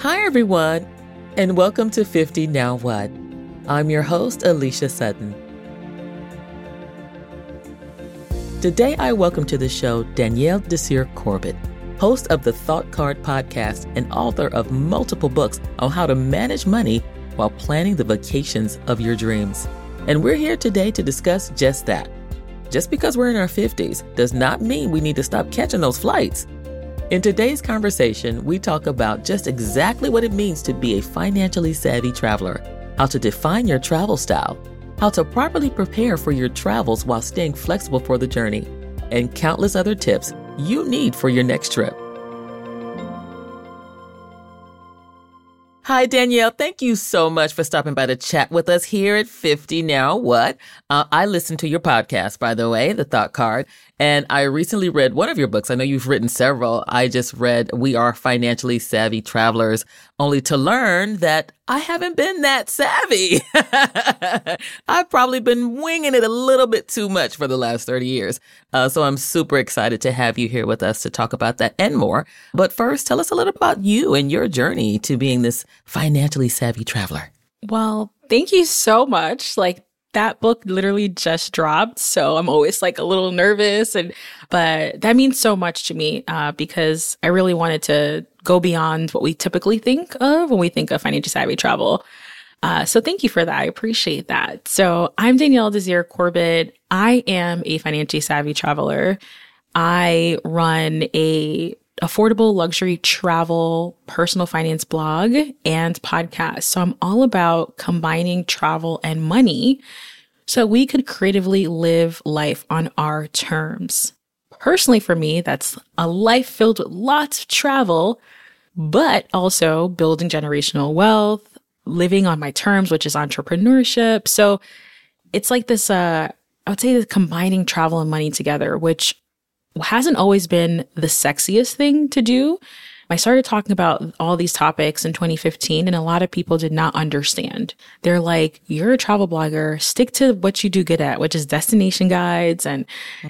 Hi, everyone, and welcome to 50 Now What? I'm your host, Alicia Sutton. Today, I welcome to the show Danielle Desir Corbett, host of the Thought Card podcast and author of multiple books on how to manage money while planning the vacations of your dreams. And we're here today to discuss just that. Just because we're in our 50s does not mean we need to stop catching those flights. In today's conversation, we talk about just exactly what it means to be a financially savvy traveler, how to define your travel style, how to properly prepare for your travels while staying flexible for the journey, and countless other tips you need for your next trip. Hi, Danielle. Thank you so much for stopping by to chat with us here at 50 Now What? Uh, I listened to your podcast, by the way, The Thought Card, and I recently read one of your books. I know you've written several. I just read We Are Financially Savvy Travelers, only to learn that I haven't been that savvy. I've probably been winging it a little bit too much for the last 30 years. Uh, so I'm super excited to have you here with us to talk about that and more. But first, tell us a little about you and your journey to being this financially savvy traveler. Well, thank you so much. Like, that book literally just dropped so i'm always like a little nervous and but that means so much to me uh, because i really wanted to go beyond what we typically think of when we think of financial savvy travel. Uh, so thank you for that. I appreciate that. So i'm danielle desir corbett. I am a financially savvy traveler. I run a affordable luxury travel personal finance blog and podcast. So I'm all about combining travel and money so we could creatively live life on our terms. Personally, for me, that's a life filled with lots of travel, but also building generational wealth, living on my terms, which is entrepreneurship. So it's like this, uh, I would say this combining travel and money together, which hasn't always been the sexiest thing to do. I started talking about all these topics in 2015 and a lot of people did not understand. They're like, you're a travel blogger, stick to what you do good at, which is destination guides and,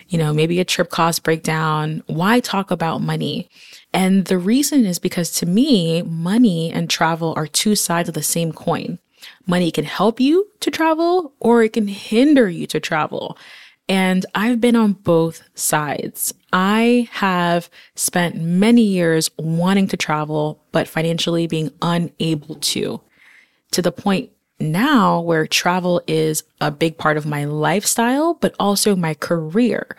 you know, maybe a trip cost breakdown. Why talk about money? And the reason is because to me, money and travel are two sides of the same coin. Money can help you to travel or it can hinder you to travel. And I've been on both sides. I have spent many years wanting to travel, but financially being unable to, to the point now where travel is a big part of my lifestyle, but also my career.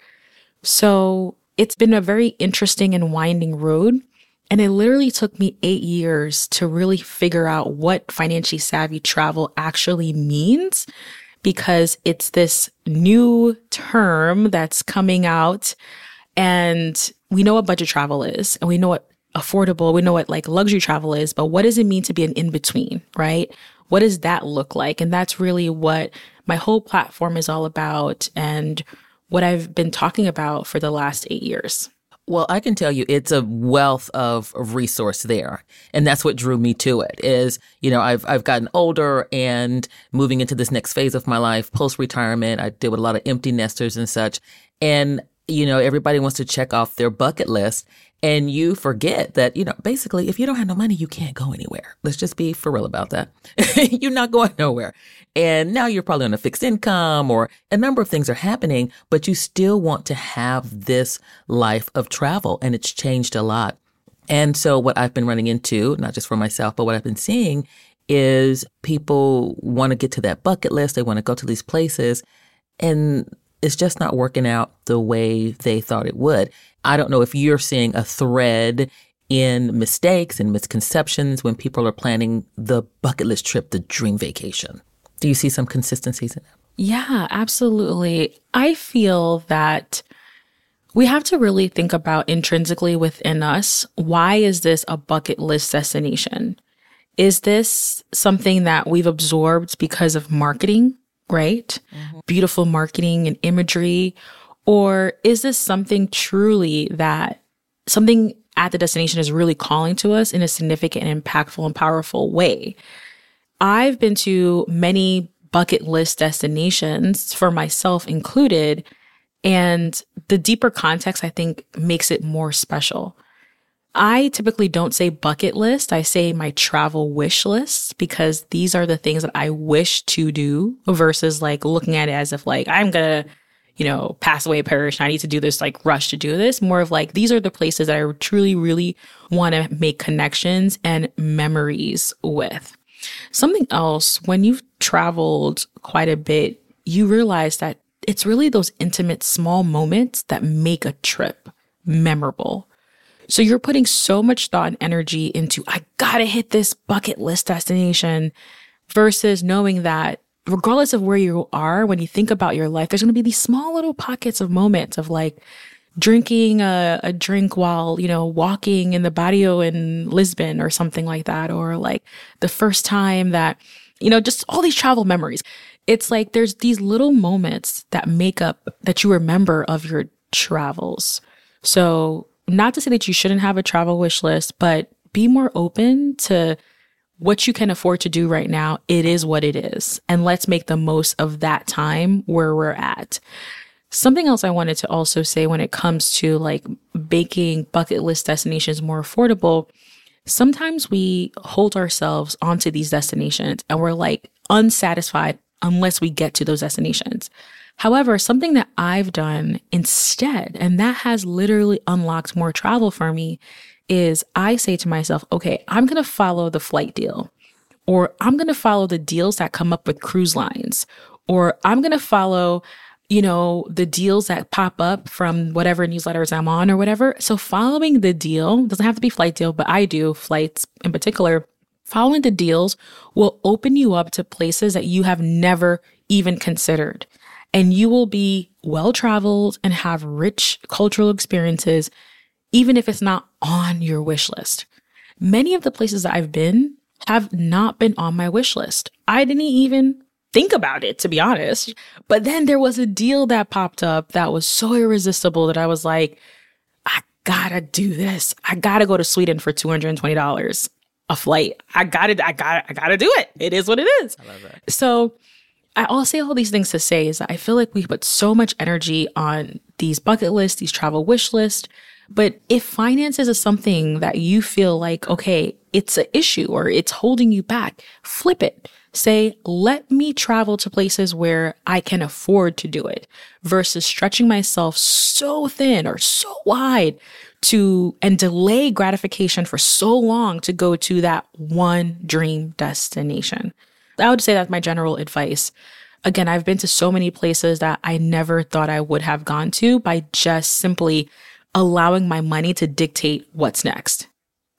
So it's been a very interesting and winding road. And it literally took me eight years to really figure out what financially savvy travel actually means because it's this new term that's coming out and we know what budget travel is and we know what affordable, we know what like luxury travel is, but what does it mean to be an in between, right? What does that look like? And that's really what my whole platform is all about and what I've been talking about for the last eight years. Well, I can tell you it's a wealth of, resource there. And that's what drew me to it is, you know, I've, I've gotten older and moving into this next phase of my life, post retirement. I deal with a lot of empty nesters and such. And, you know, everybody wants to check off their bucket list and you forget that, you know, basically, if you don't have no money, you can't go anywhere. Let's just be for real about that. you're not going nowhere. And now you're probably on a fixed income or a number of things are happening, but you still want to have this life of travel. And it's changed a lot. And so what I've been running into, not just for myself, but what I've been seeing is people want to get to that bucket list. They want to go to these places and it's just not working out the way they thought it would. I don't know if you're seeing a thread in mistakes and misconceptions when people are planning the bucket list trip, the dream vacation. Do you see some consistencies in that? Yeah, absolutely. I feel that we have to really think about intrinsically within us why is this a bucket list destination? Is this something that we've absorbed because of marketing, right? Mm-hmm. Beautiful marketing and imagery? Or is this something truly that something at the destination is really calling to us in a significant and impactful and powerful way? I've been to many bucket list destinations for myself included. And the deeper context, I think, makes it more special. I typically don't say bucket list. I say my travel wish list because these are the things that I wish to do versus like looking at it as if like I'm going to, you know, pass away, perish. I need to do this, like rush to do this. More of like, these are the places that I truly, really want to make connections and memories with. Something else, when you've traveled quite a bit, you realize that it's really those intimate small moments that make a trip memorable. So you're putting so much thought and energy into, I gotta hit this bucket list destination versus knowing that regardless of where you are, when you think about your life, there's going to be these small little pockets of moments of like drinking a, a, drink while, you know, walking in the barrio in Lisbon or something like that. Or like the first time that, you know, just all these travel memories. It's like there's these little moments that make up that you remember of your travels. So not to say that you shouldn't have a travel wish list, but be more open to what you can afford to do right now. It is what it is. And let's make the most of that time where we're at. Something else I wanted to also say when it comes to like making bucket list destinations more affordable. Sometimes we hold ourselves onto these destinations and we're like unsatisfied unless we get to those destinations. However, something that I've done instead, and that has literally unlocked more travel for me, is I say to myself, okay, I'm going to follow the flight deal, or I'm going to follow the deals that come up with cruise lines, or I'm going to follow, you know, the deals that pop up from whatever newsletters I'm on or whatever. So following the deal doesn't have to be flight deal, but I do flights in particular. Following the deals will open you up to places that you have never even considered and you will be well traveled and have rich cultural experiences, even if it's not on your wish list. Many of the places that I've been have not been on my wish list. I didn't even think about it, to be honest. But then there was a deal that popped up that was so irresistible that I was like, I gotta do this. I gotta go to Sweden for $220 a flight. I gotta, I gotta, I gotta do it. It is what it is. I love that. So I'll say all these things to say is that I feel like we put so much energy on these bucket lists, these travel wish lists. But if finances is something that you feel like, okay, it's an issue or it's holding you back, flip it. Say, let me travel to places where I can afford to do it versus stretching myself so thin or so wide to and delay gratification for so long to go to that one dream destination. I would say that's my general advice. Again, I've been to so many places that I never thought I would have gone to by just simply allowing my money to dictate what's next.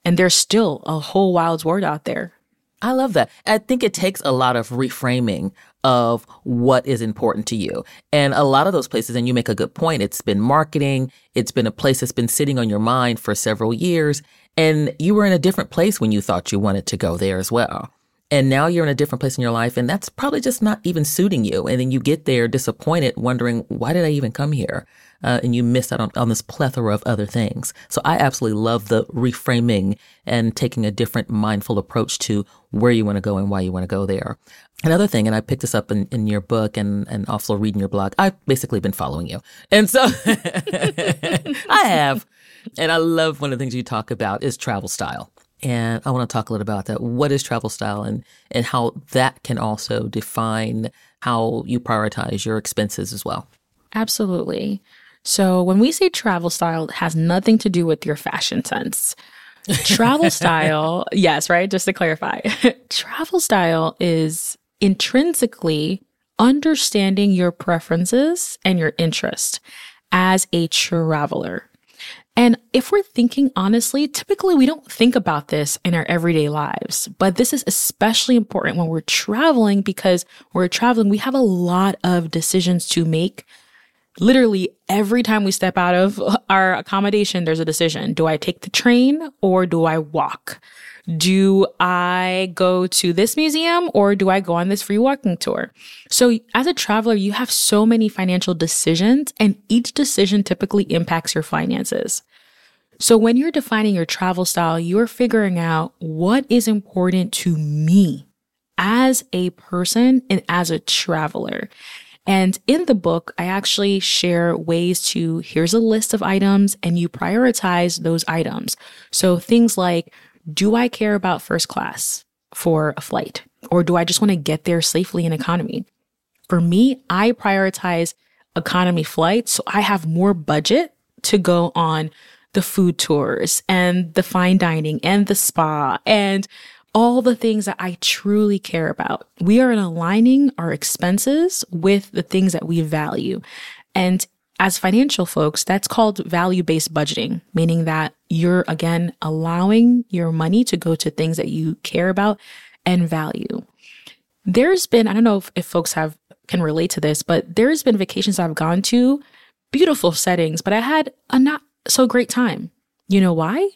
And there's still a whole wild world out there. I love that. I think it takes a lot of reframing of what is important to you. And a lot of those places, and you make a good point, it's been marketing, it's been a place that's been sitting on your mind for several years. And you were in a different place when you thought you wanted to go there as well. And now you're in a different place in your life, and that's probably just not even suiting you. And then you get there disappointed, wondering, why did I even come here? Uh, and you miss out on, on this plethora of other things. So I absolutely love the reframing and taking a different mindful approach to where you want to go and why you want to go there. Another thing, and I picked this up in, in your book and, and also reading your blog, I've basically been following you. And so I have. And I love one of the things you talk about is travel style. And I want to talk a little about that. What is travel style and, and how that can also define how you prioritize your expenses as well? Absolutely. So when we say travel style, it has nothing to do with your fashion sense. Travel style, yes, right? Just to clarify, travel style is intrinsically understanding your preferences and your interest as a traveler. And if we're thinking honestly, typically we don't think about this in our everyday lives, but this is especially important when we're traveling because we're traveling, we have a lot of decisions to make. Literally every time we step out of our accommodation, there's a decision. Do I take the train or do I walk? Do I go to this museum or do I go on this free walking tour? So as a traveler, you have so many financial decisions and each decision typically impacts your finances. So when you're defining your travel style, you're figuring out what is important to me as a person and as a traveler. And in the book, I actually share ways to here's a list of items and you prioritize those items. So things like, do I care about first class for a flight? Or do I just want to get there safely in economy? For me, I prioritize economy flights. So I have more budget to go on the food tours and the fine dining and the spa and all the things that I truly care about. We are aligning our expenses with the things that we value. And as financial folks, that's called value based budgeting, meaning that you're again allowing your money to go to things that you care about and value. There's been, I don't know if, if folks have can relate to this, but there's been vacations I've gone to, beautiful settings, but I had a not so great time. You know why?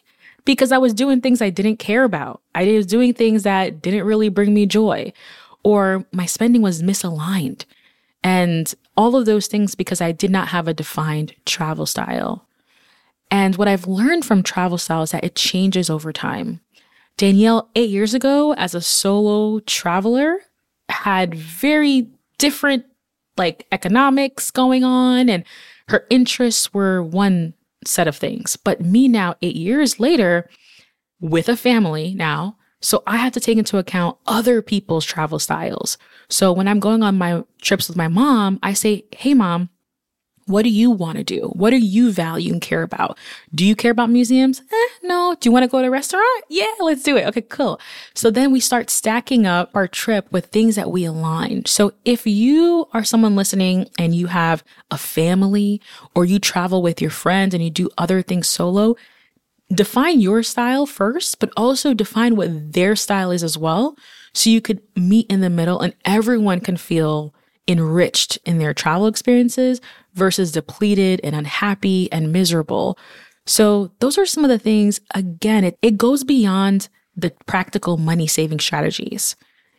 Because I was doing things I didn't care about. I was doing things that didn't really bring me joy, or my spending was misaligned. And all of those things because I did not have a defined travel style. And what I've learned from travel style is that it changes over time. Danielle, eight years ago, as a solo traveler, had very different like economics going on and her interests were one set of things. But me now, eight years later, with a family now, so I have to take into account other people's travel styles. So when I'm going on my trips with my mom, I say, Hey, mom, what do you want to do? What do you value and care about? Do you care about museums? Eh, no. Do you want to go to a restaurant? Yeah, let's do it. Okay, cool. So then we start stacking up our trip with things that we align. So if you are someone listening and you have a family or you travel with your friends and you do other things solo, define your style first, but also define what their style is as well. So you could meet in the middle and everyone can feel enriched in their travel experiences versus depleted and unhappy and miserable. So those are some of the things, again, it, it goes beyond the practical money saving strategies.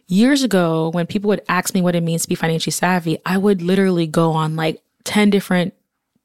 Years ago, when people would ask me what it means to be financially savvy, I would literally go on like 10 different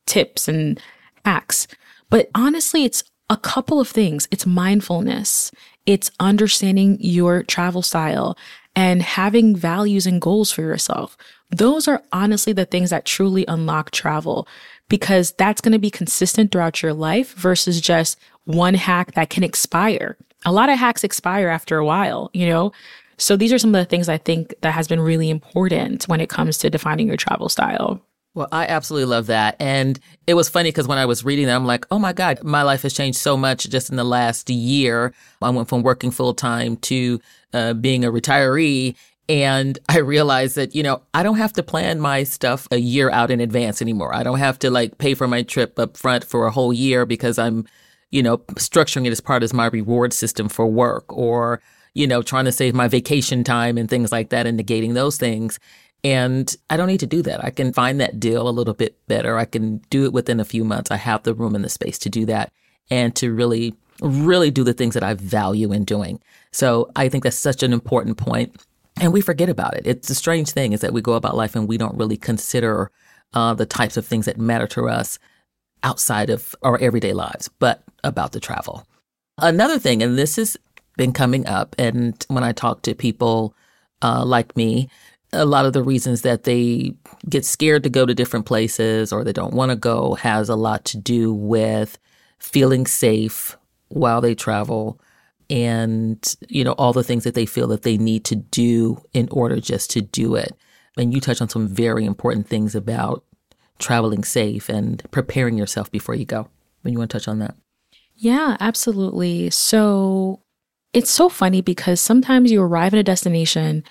tips and hacks. But honestly, it's a couple of things. It's mindfulness. It's understanding your travel style and having values and goals for yourself. Those are honestly the things that truly unlock travel because that's going to be consistent throughout your life versus just one hack that can expire. A lot of hacks expire after a while, you know? So these are some of the things I think that has been really important when it comes to defining your travel style. Well, I absolutely love that. And it was funny because when I was reading that, I'm like, oh my God, my life has changed so much just in the last year. I went from working full time to uh, being a retiree. And I realized that, you know, I don't have to plan my stuff a year out in advance anymore. I don't have to like pay for my trip up front for a whole year because I'm, you know, structuring it as part of my reward system for work or, you know, trying to save my vacation time and things like that and negating those things. And I don't need to do that. I can find that deal a little bit better. I can do it within a few months. I have the room and the space to do that and to really, really do the things that I value in doing. So I think that's such an important point and we forget about it. It's a strange thing is that we go about life and we don't really consider uh, the types of things that matter to us outside of our everyday lives, but about the travel. Another thing, and this has been coming up, and when I talk to people uh, like me, a lot of the reasons that they get scared to go to different places or they don't want to go has a lot to do with feeling safe while they travel and you know all the things that they feel that they need to do in order just to do it. And you touch on some very important things about traveling safe and preparing yourself before you go. When you want to touch on that? Yeah absolutely. So it's so funny because sometimes you arrive at a destination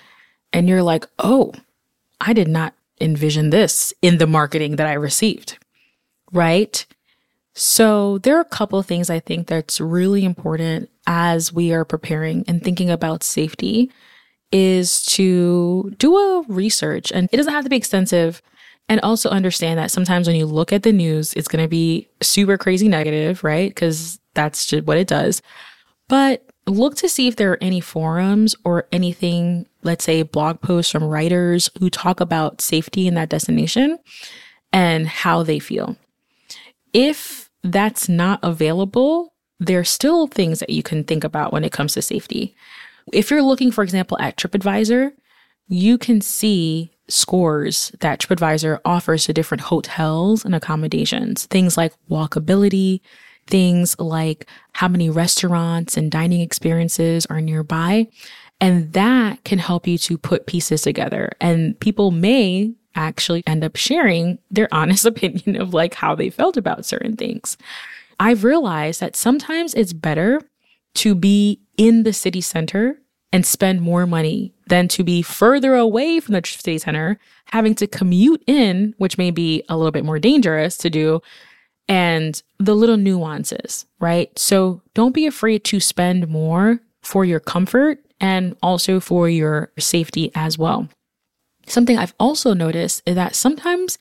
and you're like oh i did not envision this in the marketing that i received right so there are a couple things I think that's really important as we are preparing and thinking about safety is to do a research and it doesn't have to be extensive and also understand that sometimes when you look at the news it's going to be super crazy negative, right? Cuz that's just what it does. But look to see if there are any forums or anything, let's say blog posts from writers who talk about safety in that destination and how they feel. If that's not available, there are still things that you can think about when it comes to safety. If you're looking, for example, at TripAdvisor, you can see scores that TripAdvisor offers to different hotels and accommodations. Things like walkability, things like how many restaurants and dining experiences are nearby. And that can help you to put pieces together. And people may actually end up sharing their honest opinion of like how they felt about certain things. I've realized that sometimes it's better to be in the city center and spend more money than to be further away from the city center, having to commute in, which may be a little bit more dangerous to do, and the little nuances, right? So don't be afraid to spend more for your comfort and also for your safety as well. Something I've also noticed is that sometimes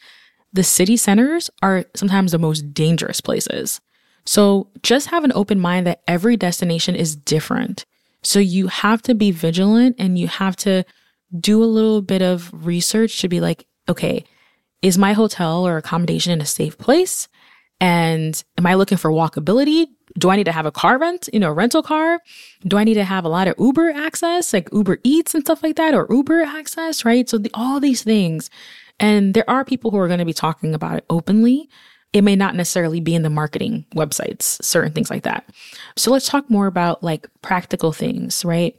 the city centers are sometimes the most dangerous places. So just have an open mind that every destination is different. So you have to be vigilant and you have to do a little bit of research to be like, okay, is my hotel or accommodation in a safe place? And am I looking for walkability? Do I need to have a car rent, you know, a rental car? Do I need to have a lot of Uber access, like Uber Eats and stuff like that, or Uber access, right? So the, all these things. And there are people who are going to be talking about it openly. It may not necessarily be in the marketing websites, certain things like that. So let's talk more about like practical things, right?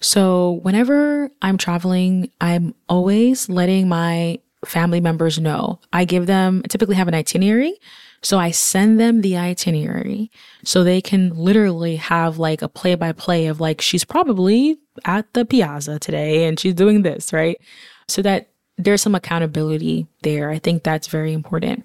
So whenever I'm traveling, I'm always letting my family members know. I give them, typically have an itinerary. So I send them the itinerary so they can literally have like a play by play of like, she's probably at the piazza today and she's doing this, right? So that there's some accountability there. I think that's very important.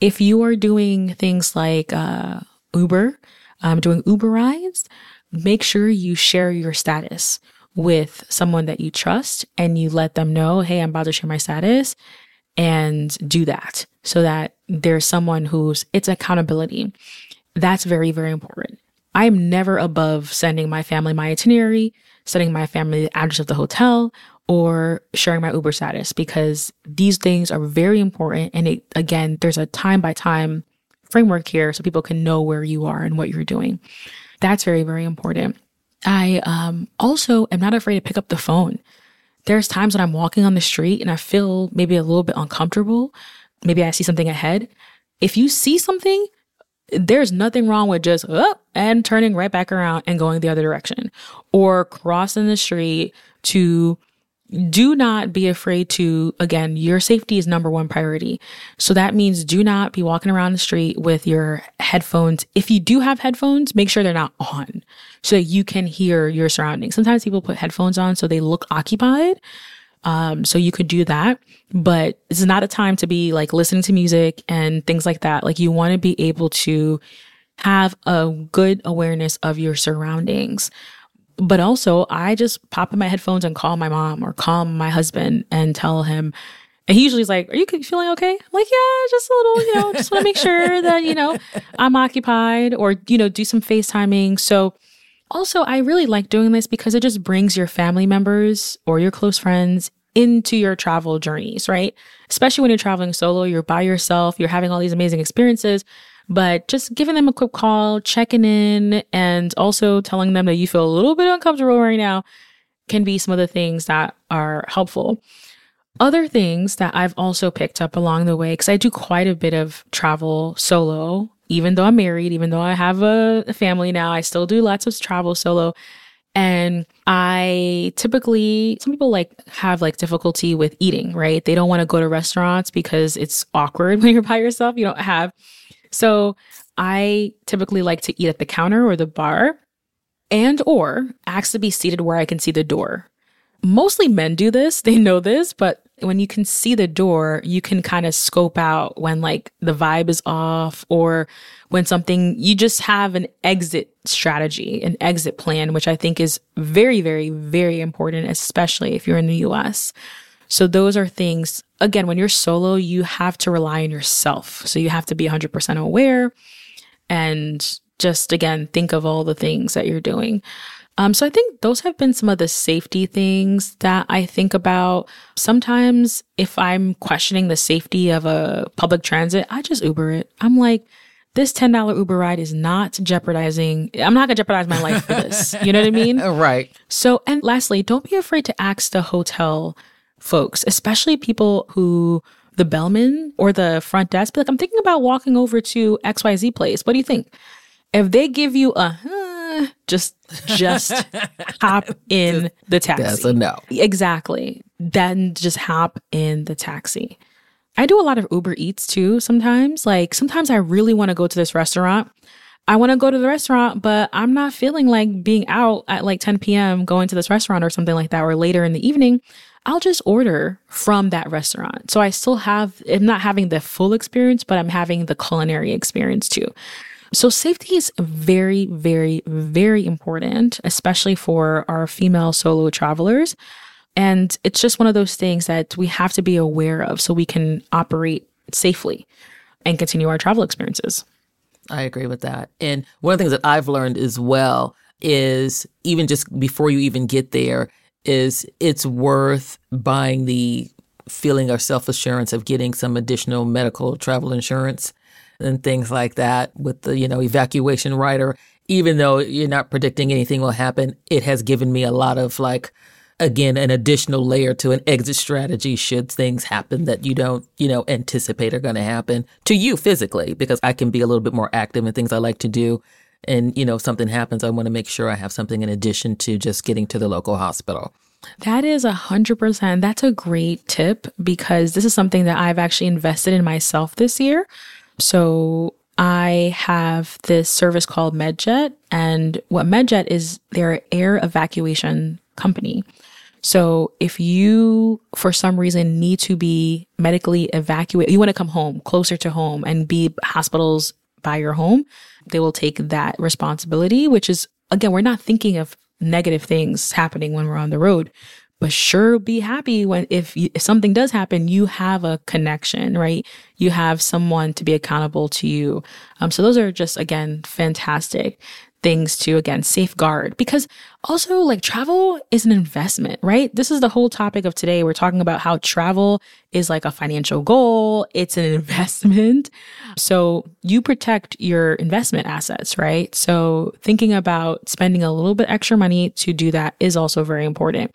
If you are doing things like uh, Uber, um, doing Uber rides, make sure you share your status with someone that you trust and you let them know, hey, I'm about to share my status and do that so that there's someone who's, it's accountability. That's very, very important. I'm never above sending my family my itinerary, sending my family the address of the hotel, or sharing my Uber status because these things are very important. And it, again, there's a time by time framework here so people can know where you are and what you're doing. That's very, very important. I um, also am not afraid to pick up the phone there's times when I'm walking on the street and I feel maybe a little bit uncomfortable. Maybe I see something ahead. If you see something, there's nothing wrong with just up and turning right back around and going the other direction or crossing the street to do not be afraid to, again, your safety is number one priority. So that means do not be walking around the street with your headphones. If you do have headphones, make sure they're not on so that you can hear your surroundings. Sometimes people put headphones on so they look occupied. Um, so you could do that, but this is not a time to be like listening to music and things like that. Like you want to be able to have a good awareness of your surroundings. But also, I just pop in my headphones and call my mom or call my husband and tell him. And he usually is like, Are you feeling okay? I'm like, Yeah, just a little, you know, just want to make sure that, you know, I'm occupied or, you know, do some FaceTiming. So, also, I really like doing this because it just brings your family members or your close friends into your travel journeys, right? Especially when you're traveling solo, you're by yourself, you're having all these amazing experiences but just giving them a quick call, checking in, and also telling them that you feel a little bit uncomfortable right now can be some of the things that are helpful. Other things that I've also picked up along the way, because I do quite a bit of travel solo, even though I'm married, even though I have a, family now, I still do lots of travel solo. And I typically, some people like have like difficulty with eating, right? They don't want to go to restaurants because it's awkward when you're by yourself. You don't have so I typically like to eat at the counter or the bar and or ask to be seated where I can see the door. Mostly men do this, they know this, but when you can see the door, you can kind of scope out when like the vibe is off or when something you just have an exit strategy, an exit plan, which I think is very, very, very important, especially if you're in the US. So those are things, again, when you're solo, you have to rely on yourself. So you have to be 100% aware and just again, think of all the things that you're doing. Um, so I think those have been some of the safety things that I think about. Sometimes if I'm questioning the safety of a public transit, I just Uber it. I'm like, this $10 Uber ride is not jeopardizing, I'm not gonna jeopardize my life for this. You know what I mean? right. So, and lastly, don't be afraid to ask the hotel folks, especially people who the bellman or the front desk be like, I'm thinking about walking over to XYZ place. What do you think? If they give you a just just hop in the taxi. That's a no. Exactly. Then just hop in the taxi. I do a lot of Uber Eats too sometimes. Like sometimes I really want to go to this restaurant. I want to go to the restaurant, but I'm not feeling like being out at like 10 p.m. going to this restaurant or something like that or later in the evening. I'll just order from that restaurant. So I still have, I'm not having the full experience, but I'm having the culinary experience too. So safety is very, very, very important, especially for our female solo travelers. And it's just one of those things that we have to be aware of so we can operate safely and continue our travel experiences. I agree with that. And one of the things that I've learned as well is even just before you even get there, is it's worth buying the feeling of self assurance of getting some additional medical travel insurance and things like that with the, you know, evacuation rider. Even though you're not predicting anything will happen, it has given me a lot of like, again, an additional layer to an exit strategy should things happen that you don't, you know, anticipate are going to happen to you physically, because I can be a little bit more active in things I like to do. And, you know, if something happens, I want to make sure I have something in addition to just getting to the local hospital. That is a hundred percent. That's a great tip because this is something that I've actually invested in myself this year. So I have this service called MedJet, and what MedJet is, they're air evacuation company. So if you, for some reason, need to be medically evacuated, you want to come home, closer to home, and be hospitals by your home, they will take that responsibility, which is, again, we're not thinking of negative things happening when we're on the road but sure be happy when if, you, if something does happen you have a connection right? You have someone to be accountable to you. Um, so those are just again fantastic things to again safeguard. Because also like travel is an investment right? This is the whole topic of today. We're talking about how travel is like a financial goal. It's an investment. So you protect your investment assets right? So thinking about spending a little bit extra money to do that is also very important.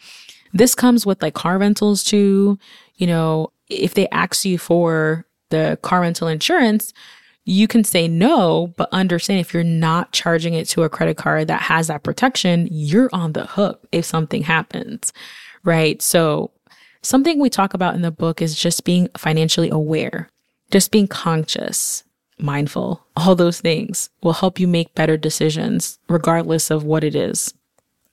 This comes with like car rentals too. You know, if they ask you for the car rental insurance, you can say no, but understand if you're not charging it to a credit card that has that protection, you're on the hook if something happens, right? So, something we talk about in the book is just being financially aware, just being conscious, mindful. All those things will help you make better decisions, regardless of what it is.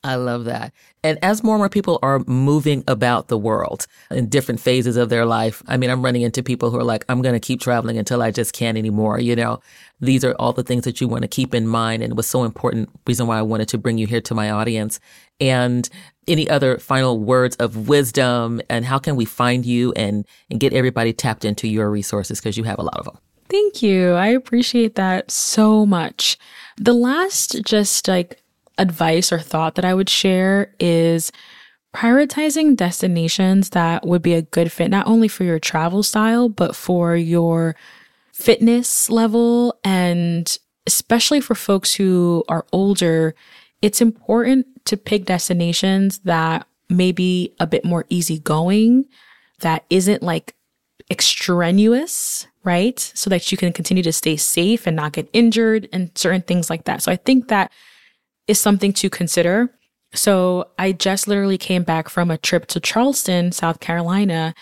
I love that. And as more and more people are moving about the world in different phases of their life, I mean, I'm running into people who are like, I'm going to keep traveling until I just can't anymore. You know, these are all the things that you want to keep in mind. And it was so important reason why I wanted to bring you here to my audience. And any other final words of wisdom and how can we find you and, and get everybody tapped into your resources? Because you have a lot of them. Thank you. I appreciate that so much. The last just like advice or thought that I would share is prioritizing destinations that would be a good fit, not only for your travel style, but for your fitness level. And especially for folks who are older, it's important to pick destinations that may be a bit more easygoing, that isn't like extraneous, right? So that you can continue to stay safe and not get injured and certain things like that. So I think that is something to consider. So I just literally came back from a trip to Charleston, South Carolina.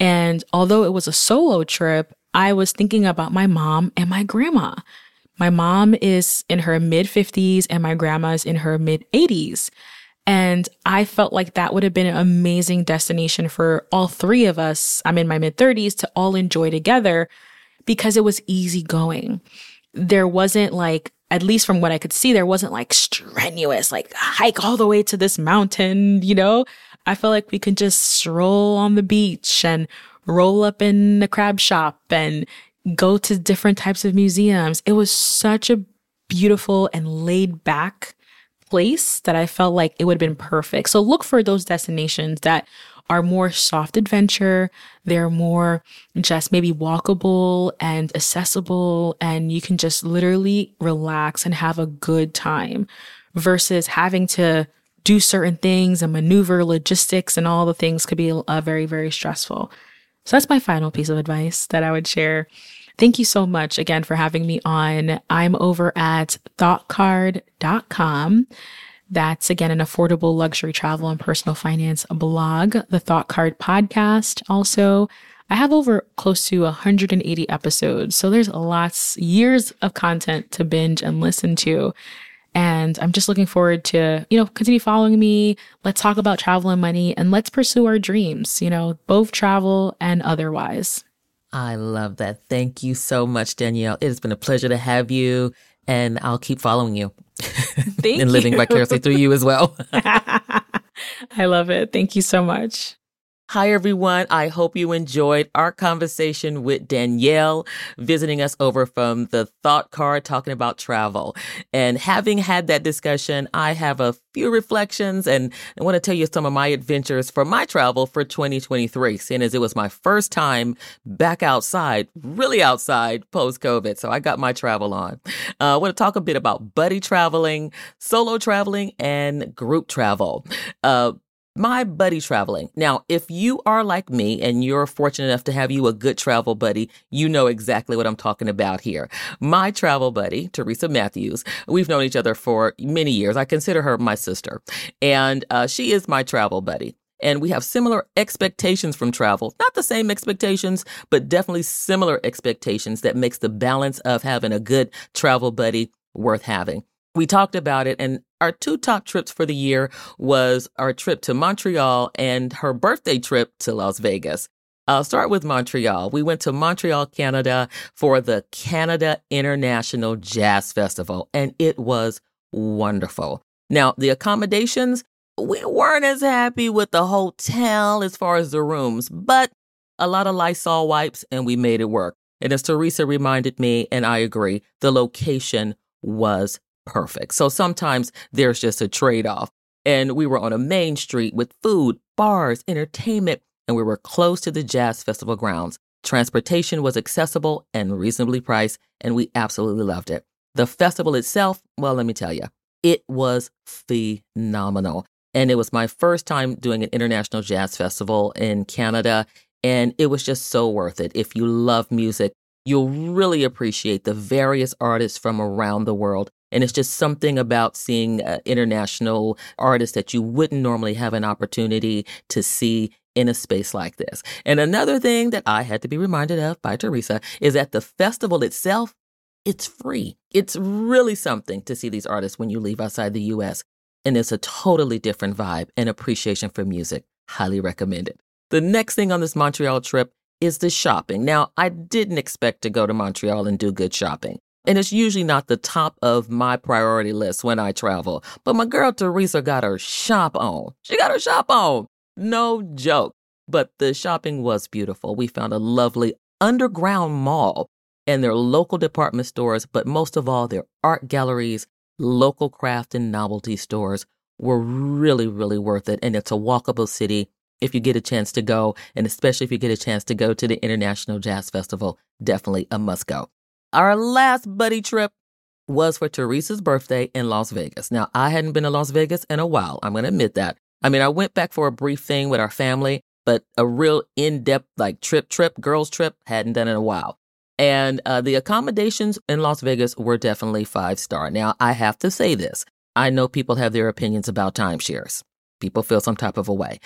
And although it was a solo trip, I was thinking about my mom and my grandma. My mom is in her mid 50s and my grandma is in her mid 80s. And I felt like that would have been an amazing destination for all three of us. I'm in my mid 30s to all enjoy together because it was easy going. There wasn't like at least from what I could see, there wasn't like strenuous, like hike all the way to this mountain, you know? I felt like we could just stroll on the beach and roll up in the crab shop and go to different types of museums. It was such a beautiful and laid back place that I felt like it would have been perfect. So look for those destinations that are more soft adventure. They're more just maybe walkable and accessible, and you can just literally relax and have a good time versus having to do certain things and maneuver logistics and all the things could be uh, very, very stressful. So that's my final piece of advice that I would share. Thank you so much again for having me on. I'm over at thoughtcard.com. That's again an affordable luxury travel and personal finance blog, the Thought Card podcast. Also, I have over close to 180 episodes. So there's lots, years of content to binge and listen to. And I'm just looking forward to, you know, continue following me. Let's talk about travel and money and let's pursue our dreams, you know, both travel and otherwise. I love that. Thank you so much, Danielle. It has been a pleasure to have you, and I'll keep following you and living vicariously through you as well. I love it. Thank you so much. Hi, everyone. I hope you enjoyed our conversation with Danielle, visiting us over from the Thought Card, talking about travel. And having had that discussion, I have a few reflections and I want to tell you some of my adventures for my travel for 2023, seeing as it was my first time back outside, really outside post COVID. So I got my travel on. Uh, I want to talk a bit about buddy traveling, solo traveling, and group travel. Uh, my buddy traveling. Now, if you are like me and you're fortunate enough to have you a good travel buddy, you know exactly what I'm talking about here. My travel buddy, Teresa Matthews, we've known each other for many years. I consider her my sister, and uh, she is my travel buddy. And we have similar expectations from travel. Not the same expectations, but definitely similar expectations that makes the balance of having a good travel buddy worth having we talked about it and our two top trips for the year was our trip to Montreal and her birthday trip to Las Vegas. I'll start with Montreal. We went to Montreal, Canada for the Canada International Jazz Festival and it was wonderful. Now, the accommodations, we weren't as happy with the hotel as far as the rooms, but a lot of Lysol wipes and we made it work. And as Teresa reminded me, and I agree, the location was perfect. So sometimes there's just a trade off. And we were on a main street with food, bars, entertainment, and we were close to the Jazz Festival grounds. Transportation was accessible and reasonably priced, and we absolutely loved it. The festival itself, well, let me tell you, it was phenomenal. And it was my first time doing an international jazz festival in Canada, and it was just so worth it. If you love music, you'll really appreciate the various artists from around the world and it's just something about seeing uh, international artists that you wouldn't normally have an opportunity to see in a space like this. And another thing that I had to be reminded of by Teresa is that the festival itself, it's free. It's really something to see these artists when you leave outside the US. And it's a totally different vibe and appreciation for music. Highly recommended. The next thing on this Montreal trip is the shopping. Now, I didn't expect to go to Montreal and do good shopping. And it's usually not the top of my priority list when I travel. But my girl Teresa got her shop on. She got her shop on. No joke. But the shopping was beautiful. We found a lovely underground mall and their local department stores, but most of all, their art galleries, local craft and novelty stores were really, really worth it. And it's a walkable city if you get a chance to go. And especially if you get a chance to go to the International Jazz Festival, definitely a must go. Our last buddy trip was for Teresa's birthday in Las Vegas. Now, I hadn't been to Las Vegas in a while. I'm going to admit that. I mean, I went back for a brief thing with our family, but a real in depth, like trip, trip, girls' trip, hadn't done in a while. And uh, the accommodations in Las Vegas were definitely five star. Now, I have to say this I know people have their opinions about timeshares, people feel some type of a way.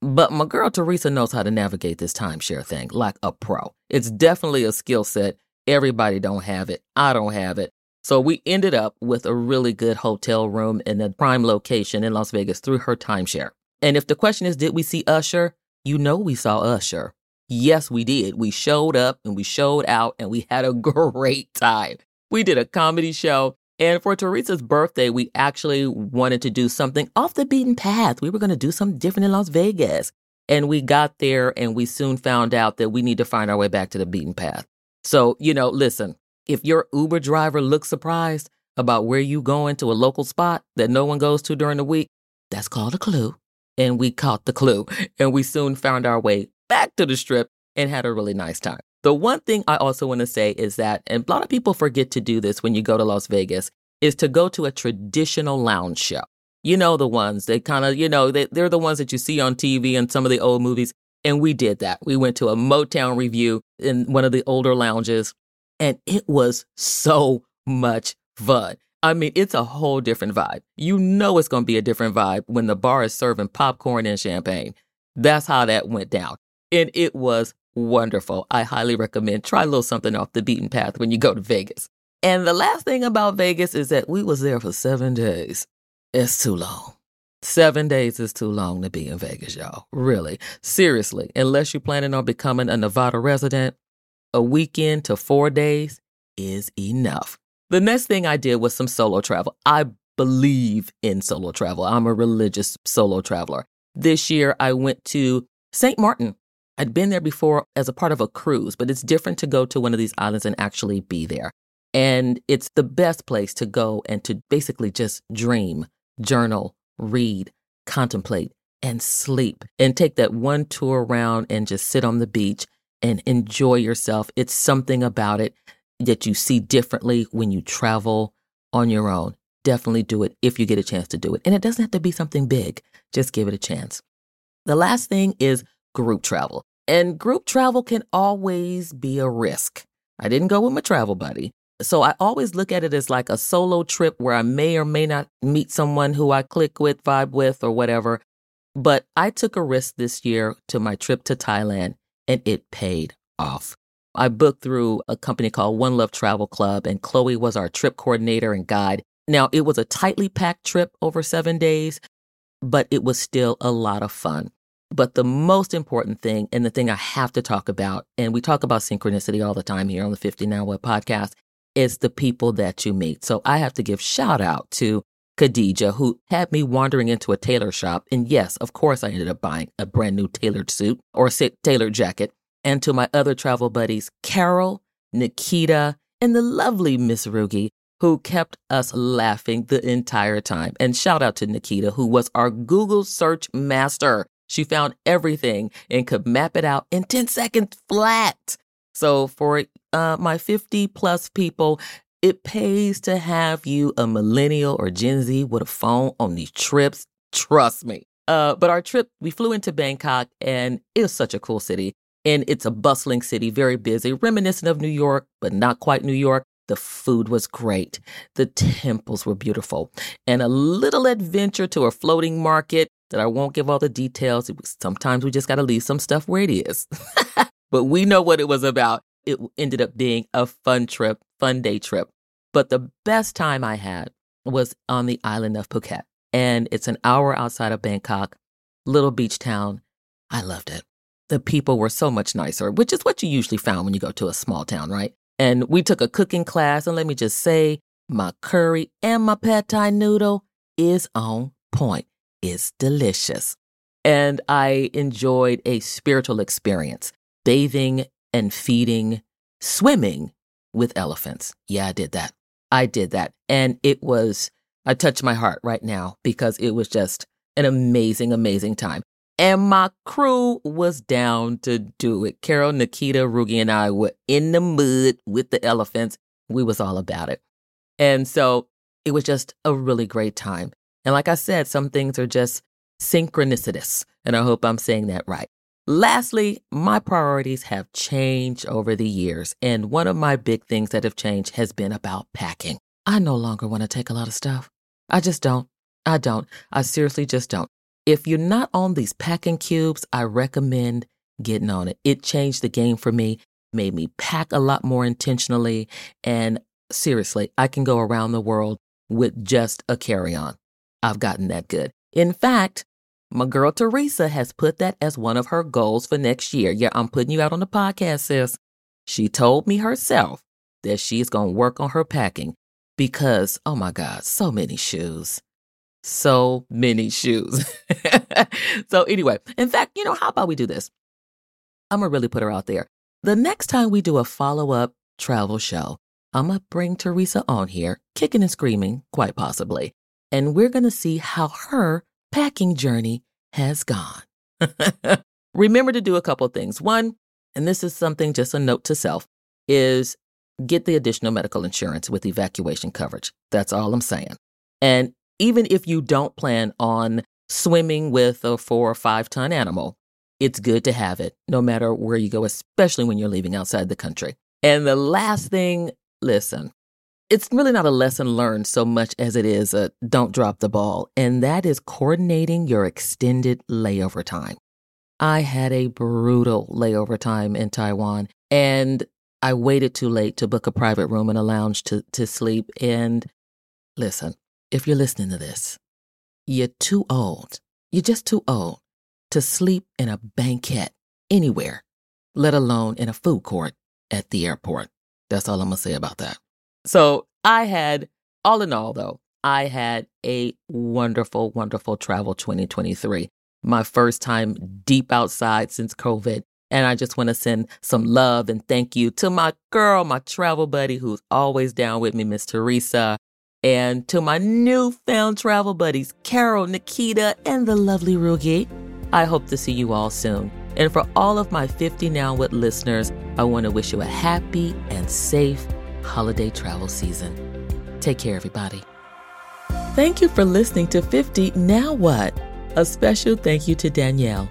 But my girl Teresa knows how to navigate this timeshare thing like a pro. It's definitely a skill set Everybody don't have it. I don't have it. So we ended up with a really good hotel room in a prime location in Las Vegas through her timeshare. And if the question is, did we see Usher? You know we saw Usher. Yes, we did. We showed up and we showed out and we had a great time. We did a comedy show. And for Teresa's birthday, we actually wanted to do something off the beaten path. We were going to do something different in Las Vegas. And we got there and we soon found out that we need to find our way back to the beaten path. So, you know, listen, if your Uber driver looks surprised about where you going to a local spot that no one goes to during the week, that's called a clue. And we caught the clue and we soon found our way back to the strip and had a really nice time. The one thing I also want to say is that, and a lot of people forget to do this when you go to Las Vegas, is to go to a traditional lounge show. You know the ones. that kind of, you know, they, they're the ones that you see on TV and some of the old movies. And we did that. We went to a Motown review in one of the older lounges, and it was so much fun. I mean, it's a whole different vibe. You know it's going to be a different vibe when the bar is serving popcorn and champagne. That's how that went down. And it was wonderful. I highly recommend try a little something off the beaten path when you go to Vegas. And the last thing about Vegas is that we was there for 7 days. It's too long. Seven days is too long to be in Vegas, y'all. Really. Seriously. Unless you're planning on becoming a Nevada resident, a weekend to four days is enough. The next thing I did was some solo travel. I believe in solo travel. I'm a religious solo traveler. This year I went to St. Martin. I'd been there before as a part of a cruise, but it's different to go to one of these islands and actually be there. And it's the best place to go and to basically just dream, journal, read, contemplate, and sleep. And take that one tour around and just sit on the beach and enjoy yourself. It's something about it that you see differently when you travel on your own. Definitely do it if you get a chance to do it. And it doesn't have to be something big, just give it a chance. The last thing is group travel. And group travel can always be a risk. I didn't go with my travel buddy. So I always look at it as like a solo trip where I may or may not meet someone who I click with, vibe with, or whatever. But I took a risk this year to my trip to Thailand and it paid off. I booked through a company called One Love Travel Club, and Chloe was our trip coordinator and guide. Now, it was a tightly packed trip over seven days, but it was still a lot of fun. But the most important thing, and the thing I have to talk about, and we talk about synchronicity all the time here on the 50 Now What podcast, is the people that you meet. So I have to give shout out to Khadija, who had me wandering into a tailor shop. And yes, of course, I ended up buying a brand new tailored suit or a tailored jacket and to my other travel buddies, Carol, Nikita, and the lovely Miss Rugi, who kept us laughing the entire time. And shout out to Nikita, who was our Google search master. She found everything and could map it out in 10 seconds flat. So for uh, my 50 plus people, it pays to have you a millennial or Gen Z with a phone on these trips. Trust me. Uh, but our trip, we flew into Bangkok and it was such a cool city. And it's a bustling city, very busy, reminiscent of New York, but not quite New York. The food was great. The temples were beautiful. And a little adventure to a floating market that I won't give all the details. Sometimes we just got to leave some stuff where it is. but we know what it was about. It ended up being a fun trip, fun day trip. But the best time I had was on the island of Phuket. And it's an hour outside of Bangkok, little beach town. I loved it the people were so much nicer, which is what you usually found when you go to a small town, right? And we took a cooking class, and let me just say, my curry and my pad thai noodle is on point. It's delicious. And I enjoyed a spiritual experience, bathing and feeding, swimming with elephants. Yeah, I did that. I did that. And it was, I touch my heart right now because it was just an amazing, amazing time. And my crew was down to do it. Carol, Nikita, Rugi, and I were in the mud with the elephants. We was all about it. And so it was just a really great time. And like I said, some things are just synchronicitous. And I hope I'm saying that right. Lastly, my priorities have changed over the years. And one of my big things that have changed has been about packing. I no longer want to take a lot of stuff. I just don't. I don't. I seriously just don't. If you're not on these packing cubes, I recommend getting on it. It changed the game for me, made me pack a lot more intentionally. And seriously, I can go around the world with just a carry on. I've gotten that good. In fact, my girl Teresa has put that as one of her goals for next year. Yeah, I'm putting you out on the podcast, sis. She told me herself that she's going to work on her packing because, oh my God, so many shoes so many shoes. so, anyway, in fact, you know, how about we do this? I'm going to really put her out there. The next time we do a follow up travel show, I'm going to bring Teresa on here, kicking and screaming, quite possibly. And we're going to see how her packing journey has gone. Remember to do a couple things. One, and this is something just a note to self, is get the additional medical insurance with evacuation coverage. That's all I'm saying. And Even if you don't plan on swimming with a four or five ton animal, it's good to have it no matter where you go, especially when you're leaving outside the country. And the last thing, listen, it's really not a lesson learned so much as it is a don't drop the ball, and that is coordinating your extended layover time. I had a brutal layover time in Taiwan, and I waited too late to book a private room in a lounge to, to sleep. And listen, if you're listening to this, you're too old. You're just too old to sleep in a banquette anywhere, let alone in a food court at the airport. That's all I'm going to say about that. So I had, all in all, though, I had a wonderful, wonderful travel 2023. My first time deep outside since COVID. And I just want to send some love and thank you to my girl, my travel buddy who's always down with me, Miss Teresa, and to my newfound travel buddies, Carol, Nikita, and the lovely Rugi. I hope to see you all soon. And for all of my 50 Now What listeners, I want to wish you a happy and safe holiday travel season. Take care, everybody. Thank you for listening to 50 Now What? A special thank you to Danielle.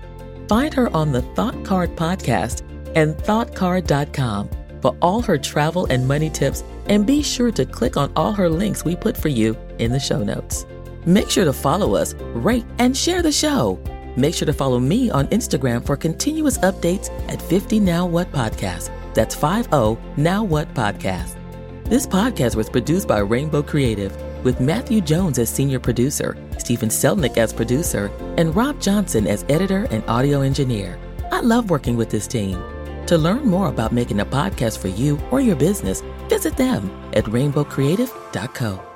Find her on the Thought Card podcast and thoughtcard.com for all her travel and money tips, and be sure to click on all her links we put for you in the show notes. Make sure to follow us, rate, and share the show. Make sure to follow me on Instagram for continuous updates at 50 Now What Podcast. That's 50 Now What Podcast. This podcast was produced by Rainbow Creative with Matthew Jones as senior producer, Stephen Selnick as producer, and Rob Johnson as editor and audio engineer. I love working with this team. To learn more about making a podcast for you or your business, visit them at rainbowcreative.co.